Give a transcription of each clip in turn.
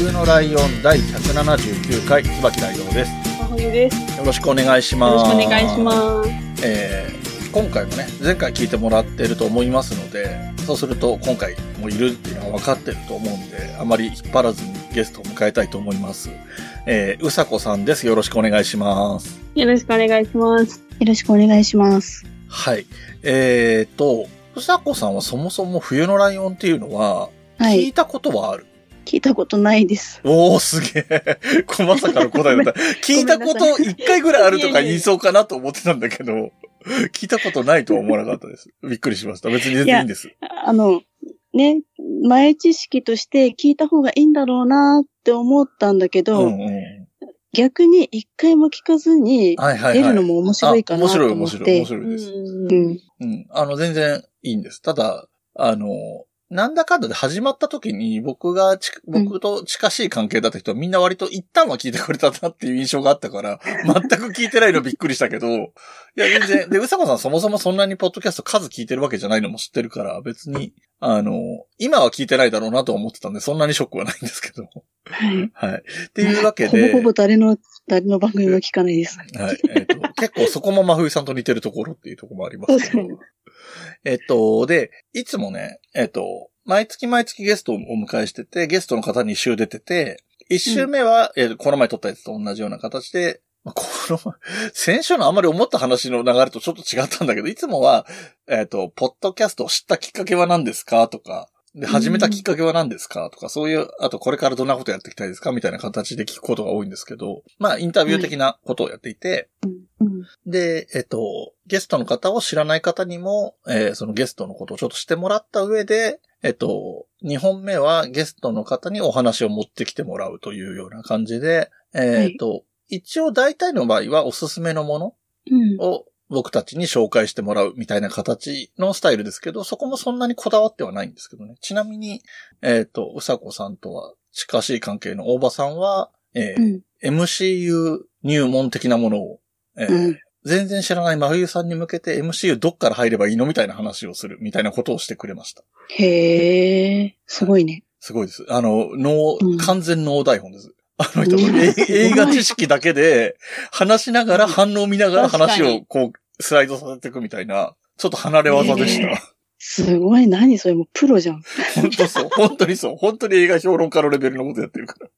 冬のライオン第179回、椿ライです。真冬です。よろしくお願いします。よろしくお願いします。えー今回もね、前回聞いてもらってると思いますので、そうすると今回もいるっていうのは分かってると思うんで、あまり引っ張らずにゲストを迎えたいと思います。えーうさこさんです。よろしくお願いします。よろしくお願いします。よろしくお願いします。はい。えーと、うさこさんはそもそも冬のライオンっていうのは、はい。聞いたことはある、聞いたことないです。おー、すげえ。こまさかの答えだった。聞いたこと一回ぐらいあるとか言いそうかなと思ってたんだけど、聞いたことないとは思わなかったです。びっくりしました。別に全然いいんです。あの、ね、前知識として聞いた方がいいんだろうなって思ったんだけうど、んうん。逆に一回も聞かずにはいはいはい。出るのも面白いかなとあ面白い面思っ白い面て。白いです。うん。うん。あの、全然いいんです。ただ、あの、なんだかんだで始まった時に僕がち、僕と近しい関係だった人はみんな割と一旦は聞いてくれたなっていう印象があったから、全く聞いてないのびっくりしたけど、いや全然、で、うさこさんそもそもそんなにポッドキャスト数聞いてるわけじゃないのも知ってるから、別に、あの、今は聞いてないだろうなとは思ってたんで、そんなにショックはないんですけど。はい。はい。っていうわけで、ほぼほぼ誰の、誰の番組も聞かないです。はい。えっ、と、結構そこも真冬さんと似てるところっていうところもありますけど。えっと、で、いつもね、えっと、毎月毎月ゲストをお迎えしてて、ゲストの方に一週出てて、一週目は、えーこの前撮ったやつと同じような形で、まあこの、先週のあんまり思った話の流れとちょっと違ったんだけど、いつもは、えっ、と、ポッドキャストを知ったきっかけは何ですかとか、で、始めたきっかけは何ですか？とか、そういう、あとこれからどんなことやっていきたいですか？みたいな形で聞くことが多いんですけど、まあ、インタビュー的なことをやっていて、うん。で、えっと、ゲストの方を知らない方にも、えーそのゲストのことをちょっとしてもらった上で、えっと、2本目はゲストの方にお話を持ってきてもらうというような感じで、えっと、一応大体の場合はおすすめのものうん。を僕たちに紹介してもらうみたいな形のスタイルですけど、そこもそんなにこだわってはないんですけどね。ちなみに、えっ、と、うさこさんとは近しい関係の大場さんは、えーうん MCU 入門的なものを、えーうん。全然知らない真冬さんに向けて MCU どっから入ればいいのみたいな話をするみたいなことをしてくれました。へえ、すごいね。すごいです。あの、脳、うん完全脳台本です。あの人、うんえすごい映画知識だけで、話しながら反応見ながら話をこう、スライドさせていくみたいな、ちょっと離れ技でした。ねすごい、何それ、もうプロじゃん。本当そう。本当にそう。本当に映画評論家のレベルのことやってるから。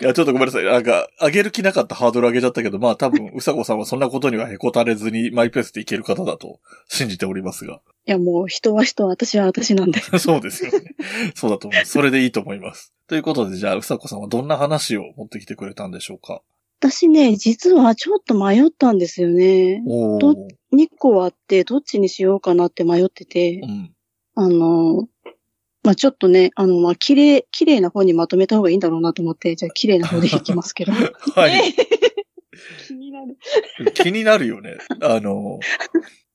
いや、ちょっとごめんなさい。なんか、上げる気なかったハードル上げちゃったけど、まあ多分、うさこさんはそんなことにはへこたれずにマイペースでいける方だと信じておりますが。いや、もう人は人、私は私なんで。そうですよね。そうだと思う。それでいいと思います。ということで、じゃあ、うさこさんはどんな話を持ってきてくれたんでしょうか？私ね、実はちょっと迷ったんですよね。おど2個あって、どっちにしようかなって迷っててう、ん。あの、まあ、ちょっとね、あの、まあ、綺麗、綺麗な方にまとめた方がいいんだろうなと思って、じゃあ綺麗な方でいきますけど。はい。気になる。気になるよね。あの、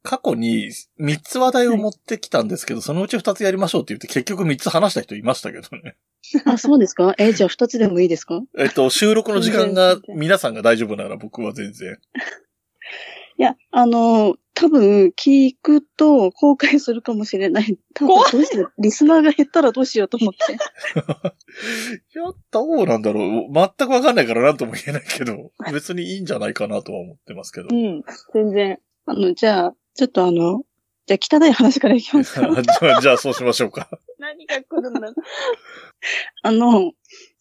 過去に3つ話題を持ってきたんですけど、そのうち2つやりましょうって言って結局3つ話した人いましたけどね。あ、そうですか？え、じゃあ2つでもいいですか？えっと、収録の時間が皆さんが大丈夫なら僕は全然。いや、あの、多分、聞くと後悔するかもしれない。多分どうしよう。リスナーが減ったらどうしようと思って。いや、どうなんだろう。全くわかんないから何とも言えないけど、別にいいんじゃないかなとは思ってますけど。うん。全然。あの、じゃあ、ちょっとあの、じゃあ汚い話からいきますか。じゃあ、じゃあそうしましょうか。何が来るんだ あの、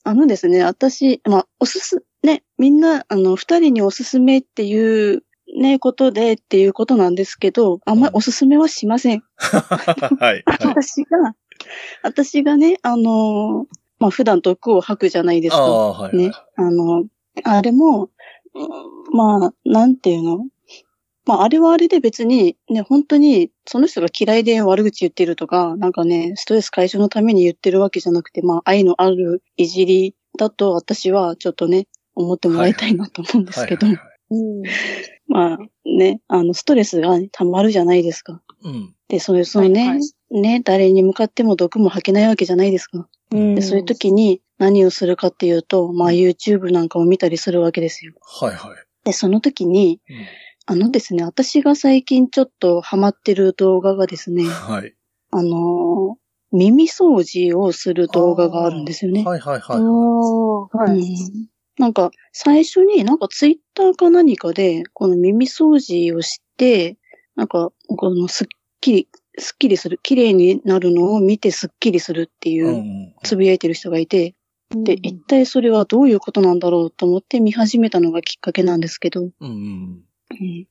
あのですね、私、まあ、おすす、ね、みんな、あの、二人におすすめっていう、ね、ことでっていうことなんですけど、あんまりおすすめはしません。はい。はい。私が、私がね、あの、まあ、普段毒を吐くじゃないですか。ああ、はい。ね。あの、あれも、うんまあ、なんていうの？まあ、あれはあれで別に、ね、本当に、その人が嫌いで悪口言ってるとか、なんかね、ストレス解消のために言ってるわけじゃなくて、まあ、愛のあるいじりだと私はちょっとね、思ってもらいたいなと思うんですけど、はいはいはいうん。まあ、ね、あの、ストレスが溜まるじゃないですか。うん。で、そういう、そのね、はいはね、誰に向かっても毒も吐けないわけじゃないですか。うんで、そういう時に何をするかっていうと、まあ YouTube なんかを見たりするわけですよ。はいはい。で、その時に、うんあのですね、私が最近ちょっとハマってる動画がですね、はい。あのー耳掃除をする動画があるんですよね。はいはいはい。おー、はい。うんなんか、最初になんかツイッターか何かで、この耳掃除をして、なんか、このスッキリ、スッキリする、綺麗になるのを見てスッキリするっていうう、んつぶやいてる人がいて、で、うん一体それはどういうことなんだろうと思って見始めたのがきっかけなんですけど、うんうん。うん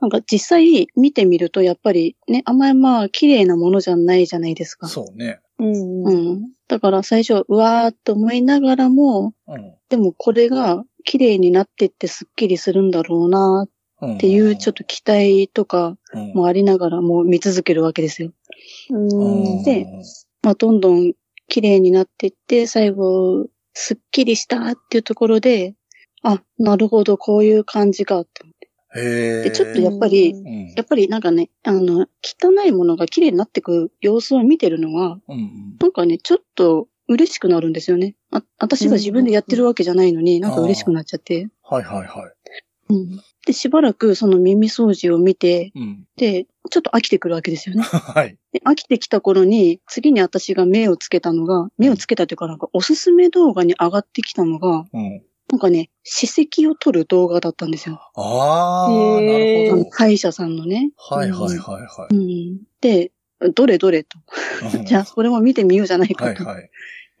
なんか実際見てみるとやっぱりね、あんまりまあ綺麗なものじゃないじゃないですか。そうね。うん。ううん。ん。だから最初、うわーっと思いながらも、うんでもこれが綺麗になってってスッキリするんだろうなうん。っていうちょっと期待とかうんもありながらもう見続けるわけですよ。うん。でまあどんどん綺麗になってって最後、スッキリしたっていうところで、あ、なるほど、こういう感じかって。でちょっとやっぱりうん。やっぱりなんかね、あの、汚いものが綺麗になってく様子を見てるのは、うんうん。なんかね、ちょっと嬉しくなるんですよね。あ、私が自分でやってるわけじゃないのに、なんか嬉しくなっちゃって。はいはいはい。うん。で、しばらくその耳掃除を見て、うん。で、ちょっと飽きてくるわけですよね。はい。で飽きてきた頃に、次に私が目をつけたのが、目をつけたというかなんかおすすめ動画に上がってきたのが、うん。なんかね、歯石を取る動画だったんですよ。ああ、なるあの歯医者さんのね。ほど。はいはいはいはうい。ん。で、どれどれと。うん じゃあ、それも見てみようじゃないかと。はいはい。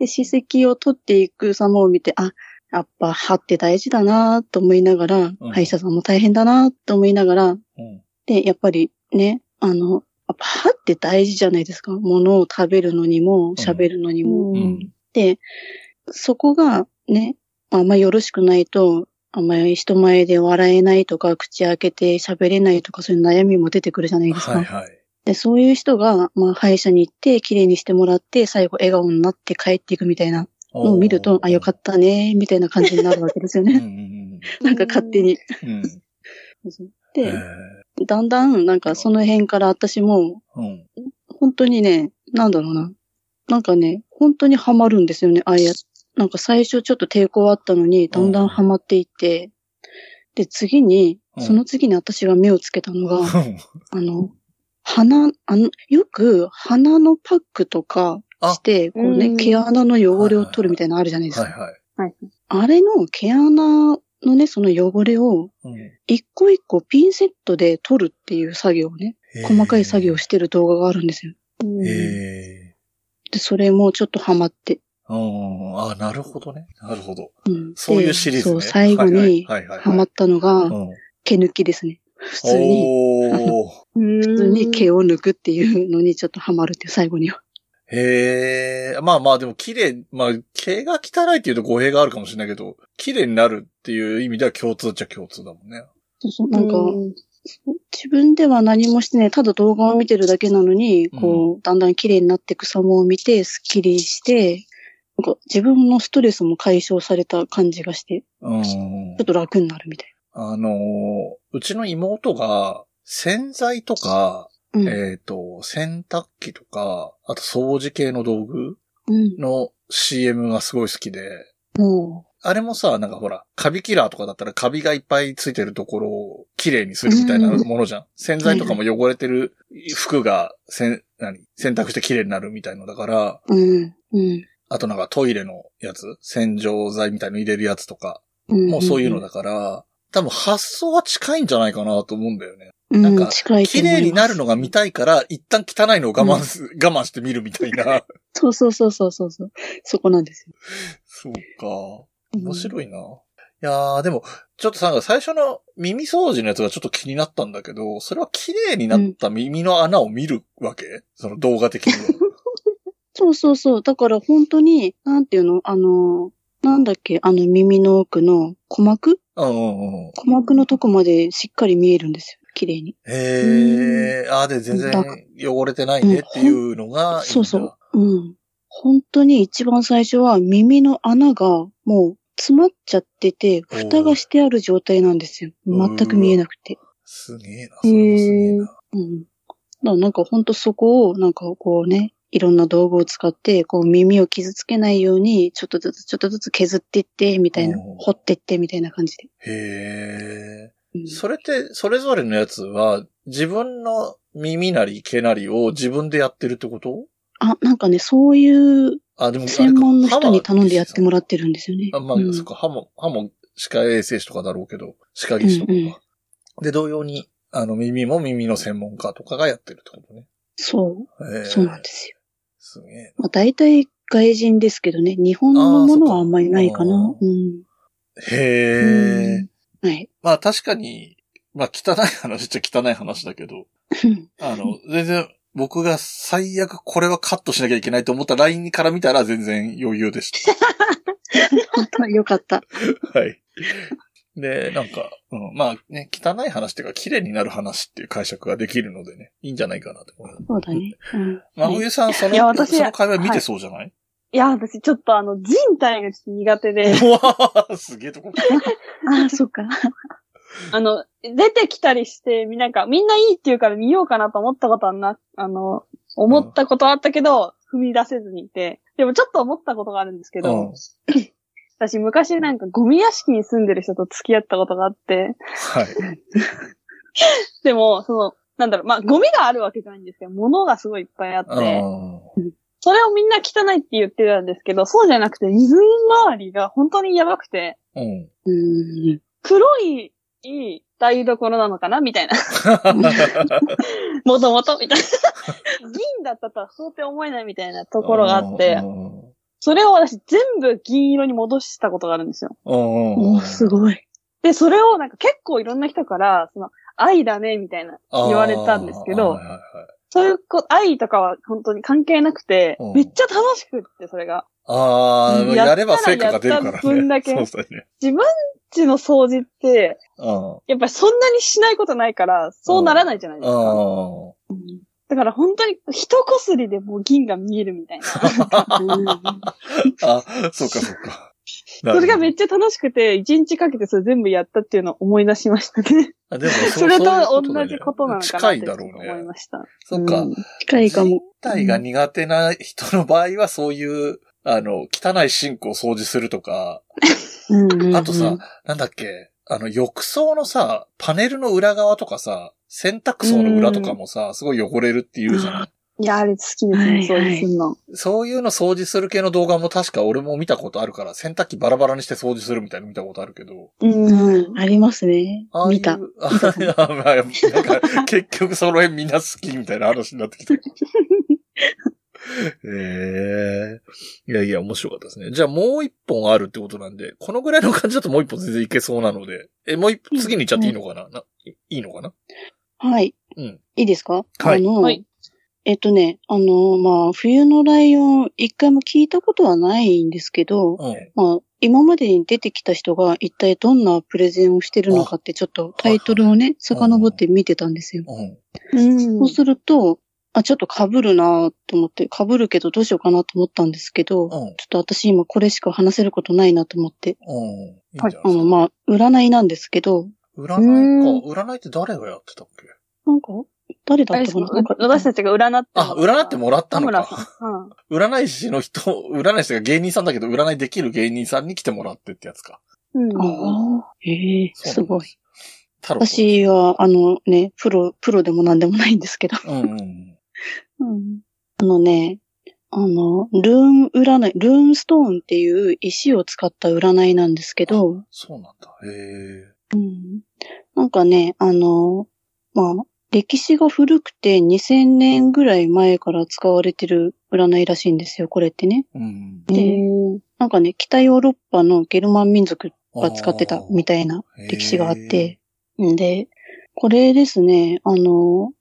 で、歯石を取っていく様を見て、あ、やっぱ歯って大事だなと思いながら、うん歯医者さんも大変だなと思いながら、うん。で、やっぱりね、あの、やっぱ歯って大事じゃないですか。物を食べるのにも、喋るのにも。うん。で、そこがね、あんまよろしくないと、あんまり人前で笑えないとか、口開けて喋れないとか、そういう悩みも出てくるじゃないですか。はいはい。で、そういう人が、まあ、歯医者に行って、綺麗にしてもらって、最後笑顔になって帰っていくみたいなのを見ると、あ、よかっったね、みたいな感じになるわけですよたうんうね。ん なんか勝手に。うん。うん。で、へだんだん、なんかその辺から私も、ーうん。本当にね、なんだろうな。なんかね、本当にハマるんですよね、ああや。なんか最初ちょっと抵抗あったのに、だんだんハマっていって、で、次に、うん。その次に私が目をつけたのが、うん。あの、鼻、あの、よく鼻のパックとかして、こうね、うん。毛穴の汚れを取るみたいなのあるじゃないですか。はいはい。あれの毛穴のね、その汚れをうん。一個一個ピンセットで取るっていう作業をね、細かい作業をしてる動画があるんですよ。で、それもちょっとハマって。うん。あなるほどね。なるほど。うん、そういうシリーズね。でそう、最後にはいはいはいはいハマったのが、うん。毛抜きですね。普通に、おー。普 普通に毛を抜くっていうのにちょっとハマるっていう最後には。へえ。まあまあでも綺麗、まあ毛が汚いっていうと語弊があるかもしれないけど、綺麗になるっていう意味では共通っちゃ共通だもんね。そうそう、なんか、うん自分では何もしてない、ただ動画を見てるだけなのに、こう、だんだん綺麗になっていく様を見て、スッキリして、なんか自分のストレスも解消された感じがして、うん。ちょっと楽になるみたいあのーうちの妹が洗剤とか、な。うん。えっ、と、洗濯機とか、あと掃除系の道具うん。の CM がすごい好きで、もあれもさ、なんかほら、カビキラーとかだったらカビがいっぱいついてるところを綺麗にするみたいなものじゃん。洗剤とかも汚れてる服がせん、何？洗濯して綺麗になるみたいのだから、う、うん。うん。あとなんかトイレのやつ洗浄剤みたいの入れるやつとか、うん。もうそういうのだから、多分発想は近いんじゃないかなと思うんだよね。うん。なんか綺麗になるのが見たいから、一旦汚いのを我慢す、我慢して見るみたいな。そうそうそうそうそうそう。そこなんですよ。そうか。面白いな。いやー、でも、ちょっとさ、最初の耳掃除のやつがちょっと気になったんだけど、それは綺麗になった耳の穴を見るわけ、その動画的には。そうそうそう。だから本当に、なんていうの？あの、なんだっけ？あの耳の奥の鼓膜？うんうんうん。鼓膜のとこまでしっかり見えるんです綺麗に。へえ、あ、で、全然汚れてないねっていうのが。そうそう。うん。本当に一番最初は耳の穴がもう詰まっちゃってて、蓋がしてある状態なんですよ。全く見えなくて。すげえな、それもすげえな。うん。だからなんか本当そこを、なんかこうね、いろんな道具を使って、こう耳を傷つけないように、ちょっとずつちょっとずつ削っていって、みたいな。掘っていって、みたいな感じで。へえ。うんそれって、それぞれのやつは、自分の耳なり毛なりを自分でやってるってこと？あ、なんかね、そういうあ、でも専門の人に頼んでやってもららってるんですよね。あ、まあ、うんそっか、歯も、歯も歯科衛生士とかだろうけど、歯科技師とかか。うんうんで、同様に、あの、耳も耳の専門家とかがやってるってことね。そう。へえそうなんですよ。すげえまあ、大体外人ですけどね、日本のものはあんまりないかなそ。うん。な。へえ。はい。まあ確かに、まあ汚い話っちゃ汚い話だけど、あの、全然、僕が最悪これはカットしなきゃいけないと思ったラインから見たら全然余裕でし 本当よかった。た。はい。で、なんか、うん、まあね、汚い話っていうか、綺麗になる話っていう解釈ができるのでね、いいんじゃないかなと思います。そうだね。うん。ま冬さん、その、その会話見てそうじゃない、いや、私ちょっとあの、人体がちょっと苦手で、うわーすげえとこ。ああ、そっか。あの、出てきたりして、みなんか、みんないいって言うから見ようかなと思ったことはな、あの、思ったことはあったけど、踏み出せずにいて、でもちょっと思ったことがあるんですけど、うん私昔なんかゴミ屋敷に住んでる人と付き合ったことがあって、はい。でも、その、なんだろう、まあ、ゴミがあるわけじゃないんですけど、物がすごいいっぱいあって、それをみんな汚いって言ってたんですけど、そうじゃなくて、水回りが本当にやばくて、うん。うん。黒い台所なのかな？みたいな。もともとみたいな。銀だったとは到底思えないみたいなところがあってう、んそれを私全部銀色に戻したことがあるんですよ。うんおすごい。で、それをなんか結構いろんな人から、その、愛だね、みたいな言われたんですけどはいはいはいそういうこ、愛とかは本当に関係なくてうん、めっちゃ楽しくって、それが。ああ、うんやれば成果が出るからね。分だけそうだね。自分家の掃除って、うん。やっぱりそんなにしないことないから、そうならないじゃないですか。あだから本当に一こすりでもう銀が見えるみたいな。うんあ。あ、そうかそうか。それがめっちちゃ楽しくて、一日かけてそれ全部やったっていうのを思い出しましたね。ゃ、でも それと同じことなのかな近っていだろう思いね。ました。そっかうん。近いかも。体が苦手な人の場合はそういう、あの、汚いシンクを掃除するとか、うんうんうんあとさ、なんだっけ、あの、浴槽のさ、パネルの裏側とかさ、洗濯槽の裏とかもさ、すごい汚れるって言うじゃないいや、あれ好きですね、はいはいそういうすんの。そういうの掃除する系の動画も確か俺も見たことあるから、洗濯機バラバラにして掃除するみたいなの見たことあるけど。うん。うん、ありますねあ。あいう見た。あいやまあなんか、結局その辺みんな好きみたいな話になってきた。ええいやいや、面白かったですね。じゃあもう一本あるってことなんで、このぐらいの感じだともう一本全然いけそうなので、え、もう一本、次に行っちゃっていいのかな,、ないいいのかな？はい。うん。いいですか？はいあの、はいえっとね、あの、まあ、冬のライオン、一回も聞いたことはないんですけど、うん。まあ、今までに出てきた人が一体どんなプレゼンをしてるのかってちょっとタイトルをね、遡って見てたんですよ。うん。うんそうすると、あ、ちょっと被るなと思って、被るけどどうしようかなと思ったんですけど、うん。ちょっと私今これしか話せることないなと思って、うん。いいんじゃないあの、まあ、占いなんですけど、占いか。占いって誰がやってたっけ？なんか、誰だったかな？私たちが占ってあ、占ってもらったのか。うん。占い師の人、占い師が芸人さんだけど、占いできる芸人さんに来てもらってってやつか。うん。ああ、ええすごい。。私は、あのね、プロ、プロでもなんでもないんですけど。うんうん。うん、あのね、あの、ルーン占い、ルーンストーンっていう石を使った占いなんですけど、そうなんだ。へえ。うん、なんかね、あの、まあ、歴史が古くて2000年ぐらい前から使われてる占いらしいんですよ、これってね。うん。でなんかね、北ヨーロッパのゲルマン民族が使ってたみたいな歴史があって、んで、これですね、あの、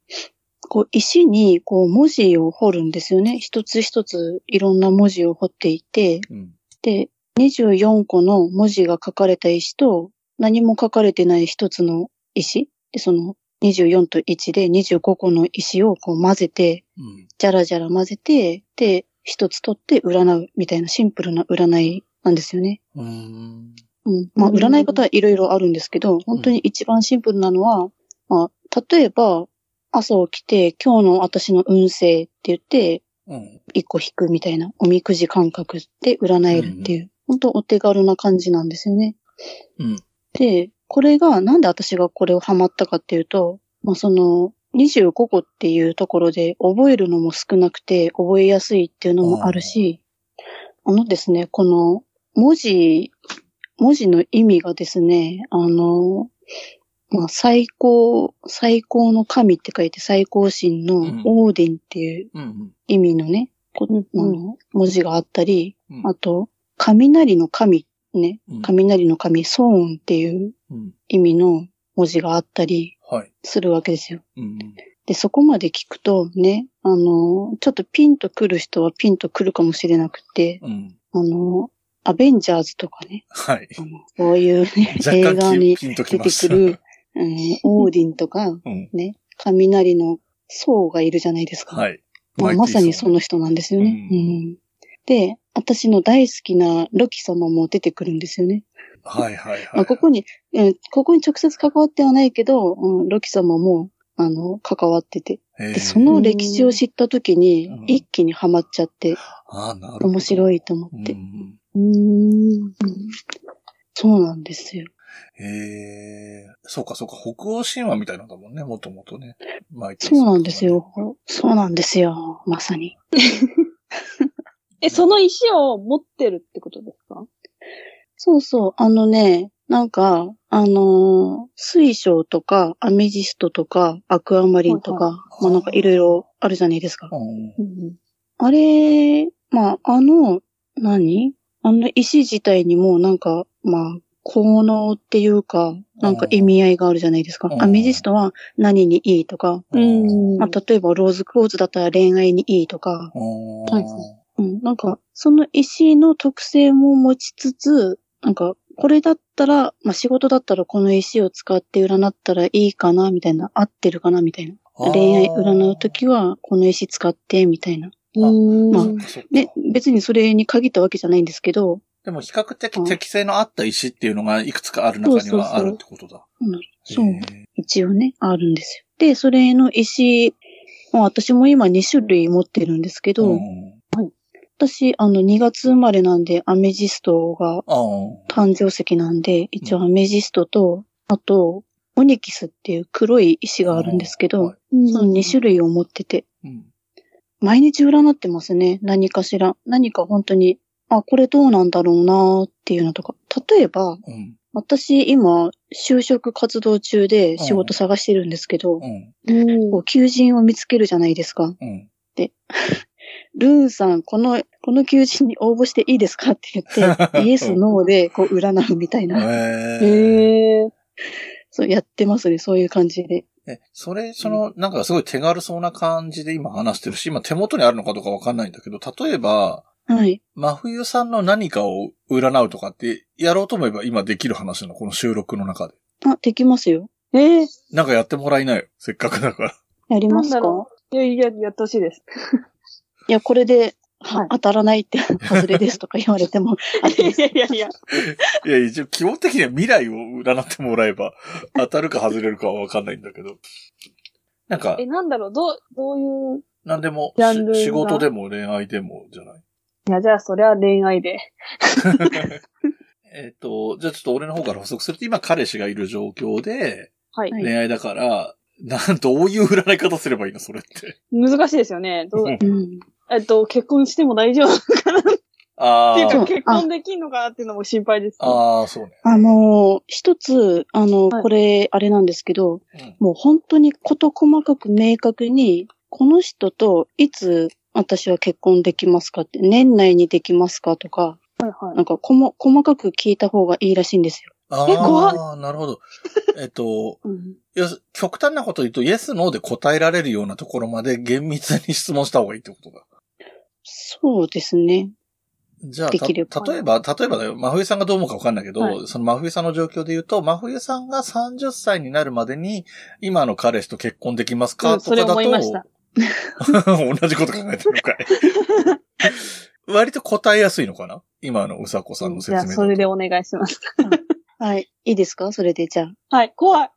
こう石にこう文字を彫るんですよね。一つ一ついろんな文字を彫っていて、うん。で、24個の文字が書かれた石と何も書かれてない一つの石。で、その24と1で25個の石をこう混ぜて、うん。じゃらじゃら混ぜて、で、一つ取って占うみたいなシンプルな占いなんですよね。うーん。うん。まあ、うん占い方はいろいろあるんですけど、本当に一番シンプルなのは、まあ、例えば、朝起きて、今日の私の運勢って言って、うん。一個引くみたいな、おみくじ感覚で占えるっていう、本当お手軽な感じなんですよね。うん。で、これが、なんで私がこれをハマったかっていうと、まあ、その、25個っていうところで覚えるのも少なくて覚えやすいっていうのもあるし、あのですね、この文字、文字の意味がですね、あの、まあ、最高、最高の神って書いて最高神のうんオーディンっていううん。意味のね、この文字があったり、うん。あと、雷の神ねうん、雷の神、ソーンっていううん。意味の文字があったりはい。するわけですよ。うん。で、そこまで聞くとね、あの、ちょっとピンと来る人はピンと来るかもしれなくて、うん。あの、アベンジャーズとかね、はい。あのそういうね、映画に出。てくる、うんオーディンとか、うん。ね、雷のソーがいるじゃないですか。はい。まあ、まさにその人なんですよね。ううんんで、私の大好きなロキ様も出てくるんですよね。はいはいはい。まあ、ここに、うん、ここに直接関わってはないけど、うん、ロキ様も、あの、関わってて。で、その歴史を知ったときにうん、一気にハマっちゃって、ああ、なるほど。面白いと思うって。ん。うーん。うんそうなんですよ。へえ。そうかそうか。北欧神話みたいなんだもんね、もともとね。そうなんですよ。そうなんですよ。まさに。え、その石を持ってるってことですか？そうそう。あのね、なんか、あのー水晶とか、アメジストとか、アクアマリンとか、いまあなんかいろいろあるじゃないですか。うん。うんあれ、まあ、あの、何？あの石自体にもなんか、まあ、効能っていうか、なんか意味合いがあるじゃないですかう。んアメジストは何にいいとか、うん。まあ、例えばローズクォーツだったら恋愛にいいとか、うん。なんか、その石の特性も持ちつつ、なんか、これだったら、まあ、仕事だったらこの石を使って占ったらいいかな、みたいな、合ってるかな、みたいな。恋愛占うときは、この石使って、みたいな。うん。まあね、別にそれに限ったわけじゃないんですけど、でも比較的適性のあった石っていうのがいくつかある中にはあるってことだ。うんそう一応ね、あるんですよ。で、それの石、まあ、私も今2種類持ってるんですけど、うん。私、あの、2月生まれなんで、アメジストが。誕生石なんで、一応アメジストと、あと、オニキスっていう黒い石があるんですけど、はいその2種類を持ってて、うん。毎日占ってますね。何かしら。何か本当に、あ、これどうなんだろうなっていうのとか。例えば、うん。私今、就職活動中で仕事探してるんですけど、うん。うんこう求人を見つけるじゃないですか。うん。ルーンさん、この、この求人に応募していいですかって言って、イエス、ノーでこう占うみたいな。へえ。へえ。そう、やってますね。そういう感じで。え、それ、その、なんかすごい手軽そうな感じで今話してるし、今手元にあるのかどうかわかんないんだけど、例えば、はい。真冬さんの何かを占うとかって、やろうと思えば今できる話なの、この収録の中で。あ、できますよ。ええ。なんかやってもらいなよ。せっかくだから。やりますか？いやいや、やってほしいです。いや、これで、ははい当たらないって、外れですとか言われても、あ いやいやいやいや。いや、一応基本的には未来を占ってもらえば、当たるか外れるかはわかんないんだけど。なんかえ、、なんだろう、どう、どういう。なんでも、ジャンルが？し仕事でも恋愛でもじゃない？いや、じゃあ、それは恋愛で。えっと、じゃあちょっと俺の方から補足すると、今彼氏がいる状況で、はい。はい恋愛だから、なん、どういう占い方すればいいのそれって。難しいですよね。どううんうん。えっと、結婚しても大丈夫かな？ってあいうか、結婚できんのかなっていうのも心配です、あ、ああ、そうね。あのー、一つ、あの、はいこれ、あれなんですけど、うんもう本当に事細かく明確に、この人といつ私は結婚できますかって、年内にできますかとか、はいはい。なんかこも細かく聞いた方がいいらしいんですよ。あえ怖あ、なるほど。えっと、うん、極端なこと言うと、イエス、ノーで答えられるようなところまで厳密に質問した方がいいってことだ。そうですね。じゃあ、できるた例えば、例えばだよ、真冬さんがどう思うかわかんないけど、はいその真冬さんの状況で言うと、真冬さんが30歳になるまでに、今の彼氏と結婚できますか、うんそれとかだと、思いました。同じこと考えてるのかい。割と答えやすいのかな？今のうさこさんの説じゃあ、それでお願いします。はい。いいですか？それでじゃあ。はい、怖い。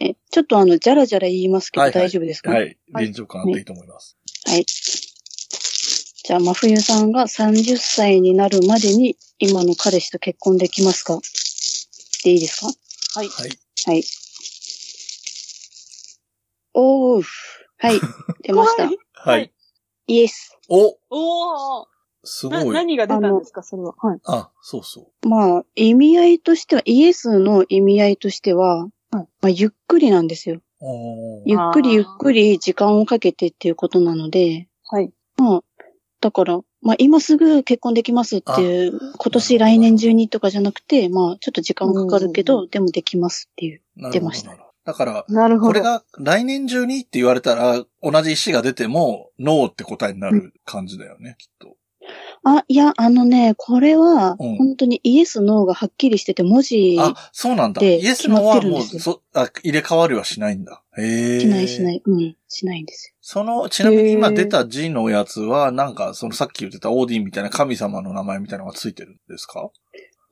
え、ちょっとあの、じゃらじゃら言いますけどはいはい大丈夫ですか？はい。臨場感あっていいと思います。はい。じゃあ、真冬さんが30歳になるまでに今の彼氏と結婚できますか？でいいですか？はい。はい。はい。おーふ。はい。出ました。はい。イエス。おおーな、すごい。何が出たんですか、それは。はい。あ、そうそう。まあ、意味合いとしては、イエスの意味合いとしては、まあ、ゆっくりなんですよ。ゆっくりゆっくり時間をかけてっていうことなので、はい。まあ、だから、まあ今すぐ結婚できますっていう、今年来年中にとかじゃなくて、まあちょっと時間かかるけうんど、でもできますっていう。出ましただから。これが来年中にって言われたら、同じ石が出ても、ノーって答えになる感じだよね、きっと。あ、いや、あのね、これは、うん本当にイエス、ノーがはっきりしてて、文字、あ、そうなんだ。でイエスのはもう、そ、あ、入れ替わりはしないんだ。へえ。。しないしないい、うん、しないんですその、ちなみに今出た字のやつは、なんか、そのさっき言ってたオーディンみたいな神様の名前みたいなのがついてるんですか？よ。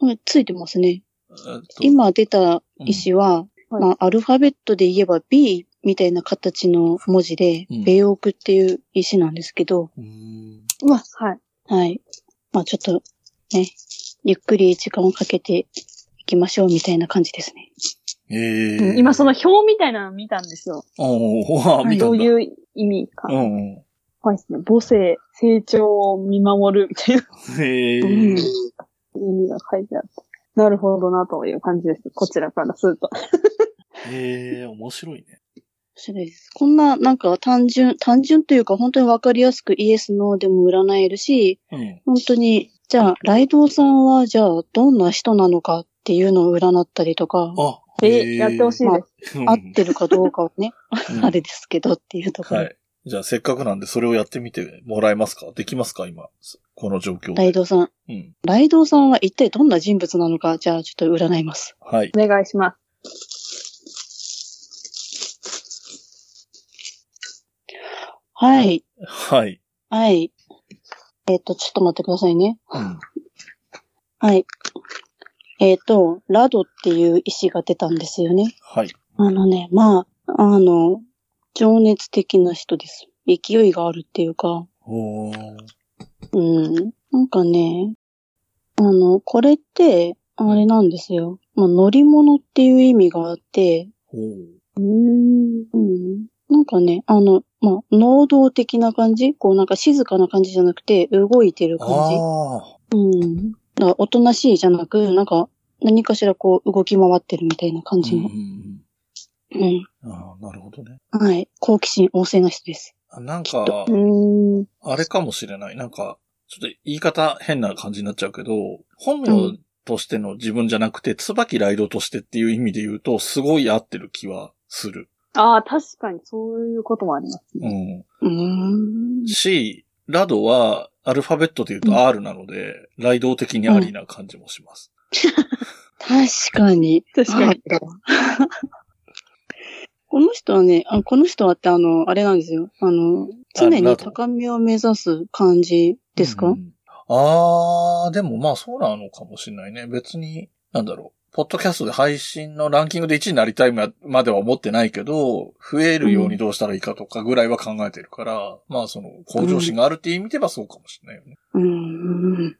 はいついてますね。えっと今出た石は、うんまあ、アルファベットで言えば B みたいな形の文字で、うん米オクっていう石なんですけど、うーんうわ、はい。はい。まあちょっと、ね、ゆっくり時間をかけていきましょうみたいな感じですね。ええうん今その表みたいなの見たんですよ。おー、あ見。どういう意味か。うんうん。はいですね。母性、成長を見守るみたいなへえ。うん意味が書いてあって。なるほどなという感じです。こちらからすると。へえ、面白いね。面白いです。こんな、なんか単純、単純というか本当にわかりやすくイエス、ノーでも占えるし、うん。本当に、じゃあ、ライドウさんは、じゃあ、どんな人なのかっていうのを占ったりとか、あ、え、やってほしいです。うん合ってるかどうかはね、うん あれですけどっていうところ。はい。じゃあ、せっかくなんで、それをやってみてもらえますか？できますか？今。この状況で。ライドウさん。うん。ライドウさんは一体どんな人物なのか、じゃあちょっと占います。はい。お願いします。はい。はい。はい。えっ、と、ちょっと待ってくださいね。うん。はい。えっ、と、ラドっていう石が出たんですよね。はい。あのね、まあ、あの、情熱的な人です。勢いがあるっていうか、おー。うん。なんかね、あの、これって、あれなんですよ。まあ、乗り物っていう意味があって。うん。なんかね、あの、まあ、能動的な感じ？こうなんか静かな感じじゃなくて、動いてる感じ？あうん。だから、おとなしいじゃなく、なんか、何かしらこう、動き回ってるみたいな感ー。じの。うんうんうん。うん。ああ、なるほどね。はい。好奇心旺盛な人です。あなんか。あれかもしれない。なんか、ちょっと言い方変な感じになっちゃうけど、本う名としての自分じゃなくて、椿ライドとしてっていう意味で言うと、すごい合ってる気はする。ああ、確かにそういうこともありますうね。ん。うーん。し、ラドはアルファベットで言うと R なので、ライド的にありな感じもします。確かに。確かに。この人はね、あこの人はってあの、あれなんですよ。あの、常に高みを目指す感じですか、うんあー、でもまあそうなのかもしれないね。別に、なんだろう。ポッドキャストで配信のランキングで1位になりたいままでは思ってないけど、増えるようにどうしたらいいかとかぐらいは考えてるから、まあその向上心があるっていう意味ではそうかもしれないよね。うーん。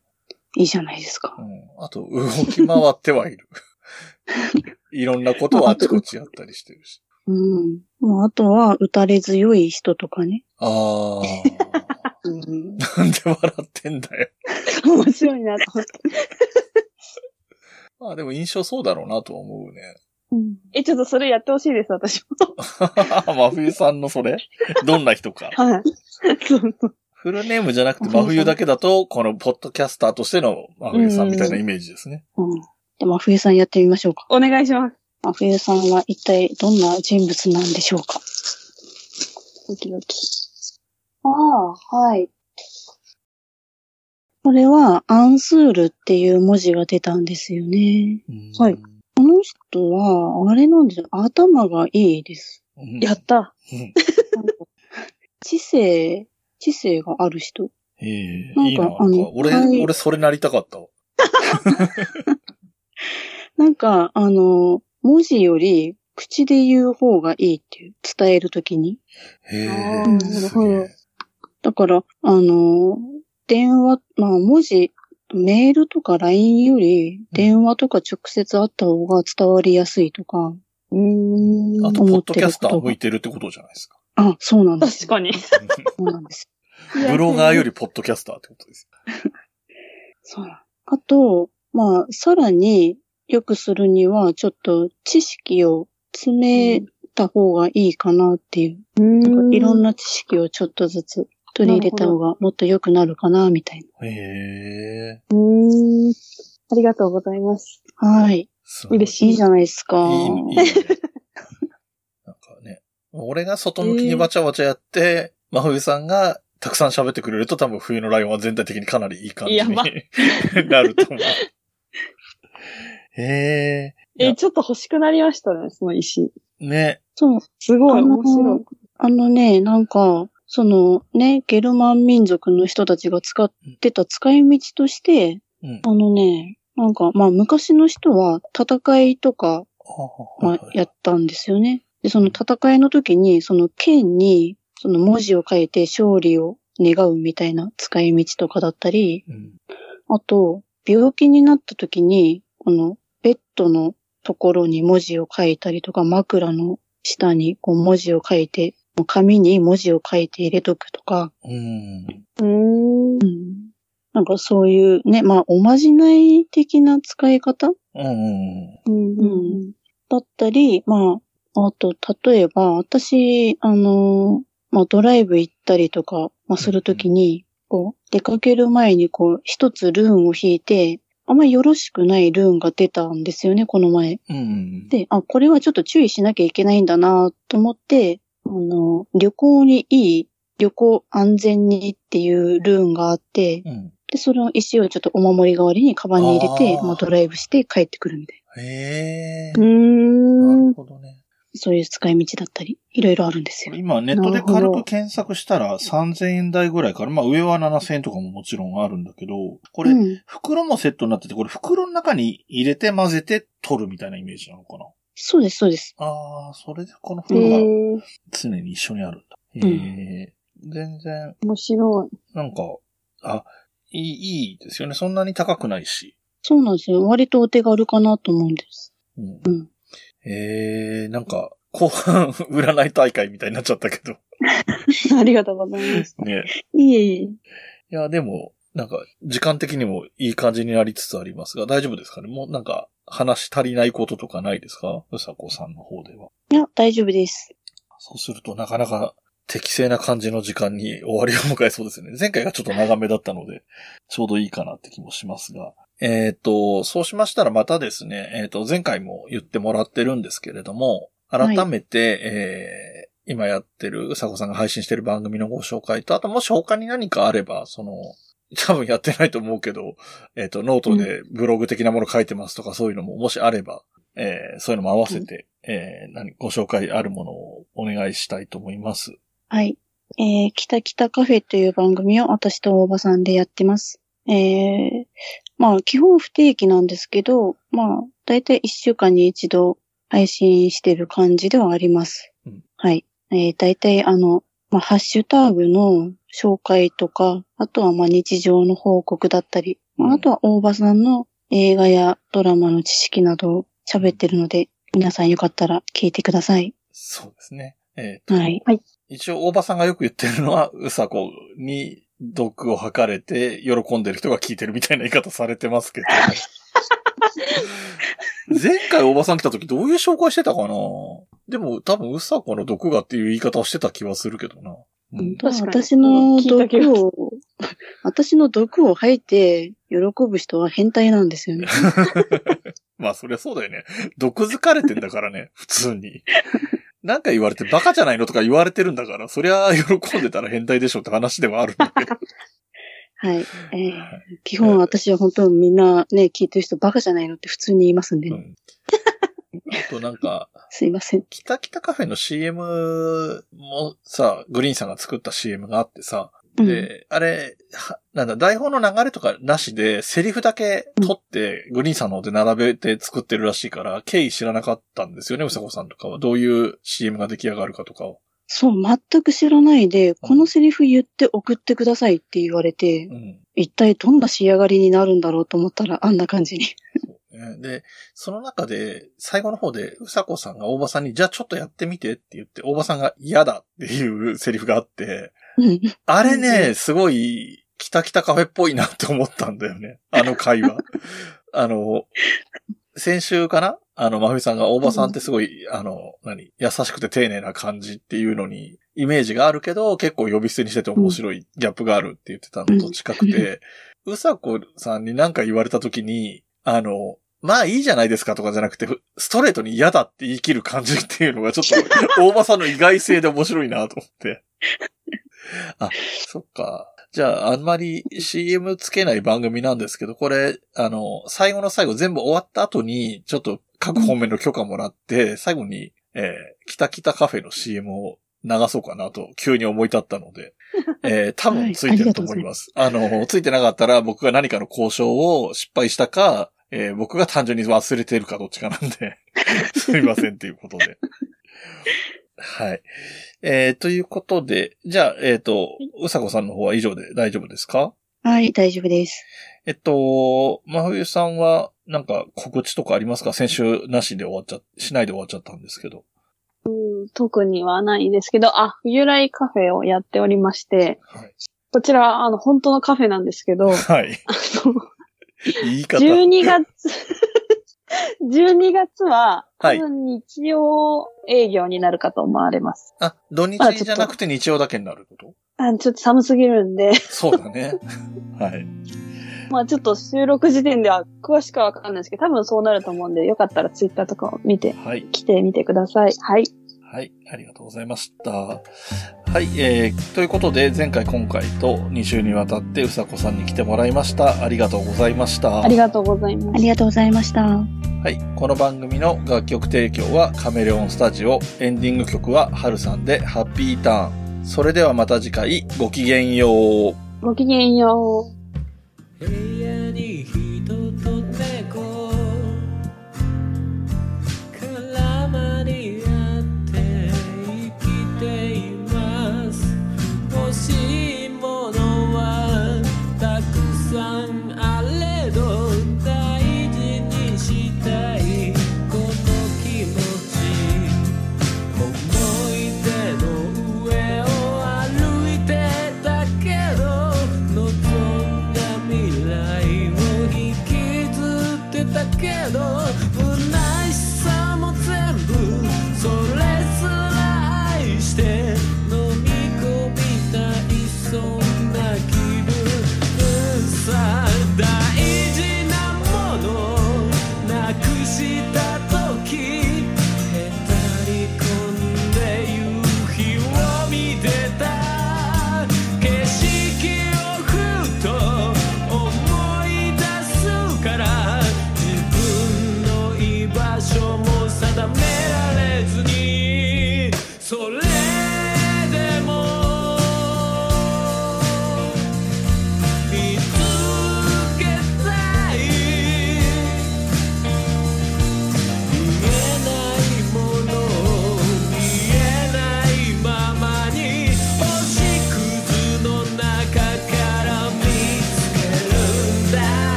いいじゃないですか。うん。あと、動き回ってはいる。いろんなことをあちこちやったりしてるし。うん。まあ、あとは、打たれ強い人とかね。あー。うん。なんで笑ってんだよ。面白いなと思って。まあでも印象そうだろうなとは思うね。うんえ、ちょっとそれやってほしいです、私も。真冬さんのそれ？どんな人か。はい。そうそう。フルネームじゃなくて真冬だけだと、このポッドキャスターとしての真冬さんみたいなイメージですね。うん。で、真冬さんやってみましょうか。お願いします。真冬さんは一体どんな人物なんでしょうか？ドキドキ。ああ、はい。これは、アンスールっていう文字が出たんですよね。うんはい。この人は、あれなんですよ。頭がいいです。うんやった。知性、知性がある人。ええなんかいいな。なんかあの俺、はい俺それなりたかったわ。なんか、あの、文字より口で言う方がいいっていう、伝えるときに。へえ。なるすほどだから、あの、電話、まあ文字、メールとか LINE より電話とか直接会った方が伝わりやすいとか、うーん。あと、ポッドキャスター向いてるってことじゃないですか。あ、そうなんですよ。確かに。そうなんです。ブロガーよりポッドキャスターってことです。そうあと、まあ、さらに良くするには、ちょっと知識を詰めた方がいいかなっていう。うなんかいろんな。な知識をちょっとずつ取り入れた方がもっと良くなるかな、みたいへえ。うーん。ありがとうございます。な。はい。嬉しいいじゃないですか。いい、いいよね。なんかね、俺が外向きにバチャバチャやって、真冬さんがたくさん喋ってくれると多分冬のライオンは全体的にかなりいい感じに なると思う。へえ。え、ちょっと欲しくなりましたね、その石。ね。そう。すごい面白い。あのね、なんか、そのね、ゲルマン民族の人たちが使ってた使い道として、うん。あのね、なんか、まあ昔の人は戦いとか、まあやったんですよね。で、その戦いの時に、その剣に、その文字を書いて勝利を願うみたいな使い道とかだったり、うんあと、病気になった時に、このベッドのところに文字を書いたりとか、枕の下にこう文字を書いて、紙に文字を書いて入れとくとか、うん。うーん。うん、なんかそういうね、まあおまじない的な使い方？うん。うん。うん。だったり、まあ、あと、例えば、私、あの、まあ、ドライブ行ったりとか、まあ、するときに、こう、出かける前に、こう、一つルーンを引いて、あんまりよろしくないルーンが出たんですよね、この前。うん。で、あ、これはちょっと注意しなきゃいけないんだなと思って、あの、旅行にいい、旅行安全にっていうルーンがあって、うん。で、その石をちょっとお守り代わりにカバンに入れて、あーまあ、ドライブして帰ってくるみたいな。へえ。うー。なんるほどね。そういう使い道だったり、いろいろあるんですよ。今ネットで軽く検索したら3000円台ぐらいから、まあ上は7000円とかももちろんあるんだけど、これ、うん。袋もセットになってて、これ袋の中に入れて混ぜて取るみたいなイメージなのかな？そうです、そうです。ああ、それでこのえ袋がー、常に一緒にあるんだ。へえ、全然、面白い。なんか、あ、いい、いいですよね。そんなに高くないし。そうなんですよ。割とお手軽かなと思うんです。うん。うん。ええなんか、後半、占い大会みたいになっちゃったけど。ありがとうございます。ね。いえいえ。いや、でも、なんか、時間的にもいい感じになりつつありますが、大丈夫ですかね？もうなんか、話足りないこととかないですか？うさこさんの方では。いや、大丈夫です。そうすると、なかなか適正な感じの時間に終わりを迎えそうですね。前回がちょっと長めだったので、ちょうどいいかなって気もしますが。えっ、と、そうしましたらまたですね、えっ、と、前回も言ってもらってるんですけれども、改めて、えー今やってる、うさこさんが配信してる番組のご紹介と、あともし他に何かあれば、その、多分やってないと思うけど、えっ、と、ノートでブログ的なもの書いてますとかそういうのももしあれば、えーそういうのも合わせて、えー何、ご紹介あるものをお願いしたいと思います。はい。えー、北北カフェという番組を私と大場さんでやってます。えー、まあ、基本不定期なんですけど、まあ、だいたい一週間に一度配信してる感じではあります。うんはい。えー、だいたいあの、まあ、ハッシュタグの紹介とか、あとはまあ日常の報告だったり、まああとは大場さんの映画やドラマの知識などを喋ってるので、皆さんよかったら聞いてください。そうですね。えーとはい。一応、大場さんがよく言ってるのは、うさこに毒を吐かれて喜んでる人が聞いてるみたいな言い方されてますけど。前回大場さん来た時どういう紹介してたかな？でも多分うさこの毒がっていう言い方をしてた気はするけどな。うん確かに私の聞いた気が毒を、私の毒を吐いて喜ぶ人は変態なんですよね。まあそりゃそうだよね。毒づかれてんだからね、普通に。なんか言われてバカじゃないのとか言われてるんだから、そりゃ喜んでたら変態でしょって話ではあるんだけど。はい。えー、基本私は本当みんなね、聞いてる人バカじゃないのって普通に言いますんで、ね。うんあとなんか、すいません。キタキタカフェの CM もさ、グリーンさんが作った CM があってさ、で、あれ、なんだ、台本の流れとかなしで、セリフだけ取って、グリーンさんの方で並べて作ってるらしいから、経緯知らなかったんですよね、うさこさんとかは。どういう CM が出来上がるかとかを。そう、全く知らないで、このセリフ言って送ってくださいって言われて、うん、一体どんな仕上がりになるんだろうと思ったら、あんな感じに。で、その中で、最後の方で、うさこさんが大場さんに、じゃあちょっとやってみてって言って、大場さんが嫌だっていう セリフがあって、あれね、すごい、キタキタカフェっぽいなって思ったんだよね。あの会話。あの、先週かな？あの、まふみさんが大場さんってすごい、あの、何？優しくて丁寧な感じっていうのに、イメージがあるけど、結構呼び捨てにしてて面白いギャップがあるって言ってたのと近くて、うさこさんに何か言われた時に、あの、まあいいじゃないですかとかじゃなくて、ストレートに嫌だって言い切る感じっていうのがちょっと、大場さんの意外性で面白いなと思って。あ、そっか。じゃあ、あんまり CM つけない番組なんですけど、これ、あの、最後の最後全部終わった後に、ちょっと各方面の許可もらって、最後に、えー、キタキタカフェの CM を流そうかなと、急に思い立ったので、えー、多分ついてると思います。はい、あの、ついてなかったら僕が何かの交渉を失敗したか、えー、僕が単純に忘れてるかどっちかなんで、すみませんっていうことで。はい。えー、ということで、じゃあ、えっ、ー、と、うさこさんの方は以上で大丈夫ですか？はい、大丈夫です。えっと、まふゆさんは、なんか告知とかありますか？先週なしで終わっちゃ、しないで終わっちゃったんですけど。うん、特にはないですけど、あ、冬来カフェをやっておりまして、はい、こちら、あの、本当のカフェなんですけど、はい。あの、言い方。12月12月は、多分日曜営業になるかと思われます。はい、あ、土日じゃなくて日曜だけになること？あちょっと寒すぎるんで。そうだね。はい。まあちょっと収録時点では詳しくはわかんないですけど、多分そうなると思うんで、よかったらツイッターとかを見て、はい、来てみてください。はい。はい、ありがとうございました。はい、えー、ということで、前回今回と2週にわたってうさこさんに来てもらいました。ありがとうございました。ありがとうございます。ありがとうございました。はい、この番組の楽曲提供はカメレオンスタジオ、エンディング曲はハルさんでハッピーターン。それではまた次回、ごきげんよう。ごきげんよう。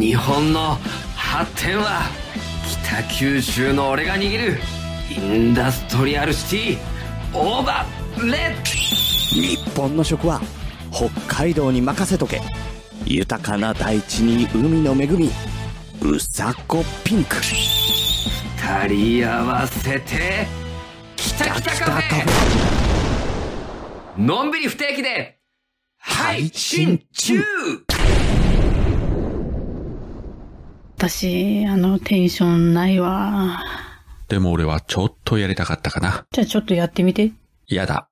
日本の発展は北九州の俺が握るインダストリアルシティオーバーレッ日本の食は北海道に任せとけ。豊かな大地に海の恵み。うさこピンク。二人合わせて。北北カフェ。のんびり不定期で。配信中私、あの、テンションないわ。でも俺はちょっとやりたかったかな。じゃあちょっとやってみて。やだ。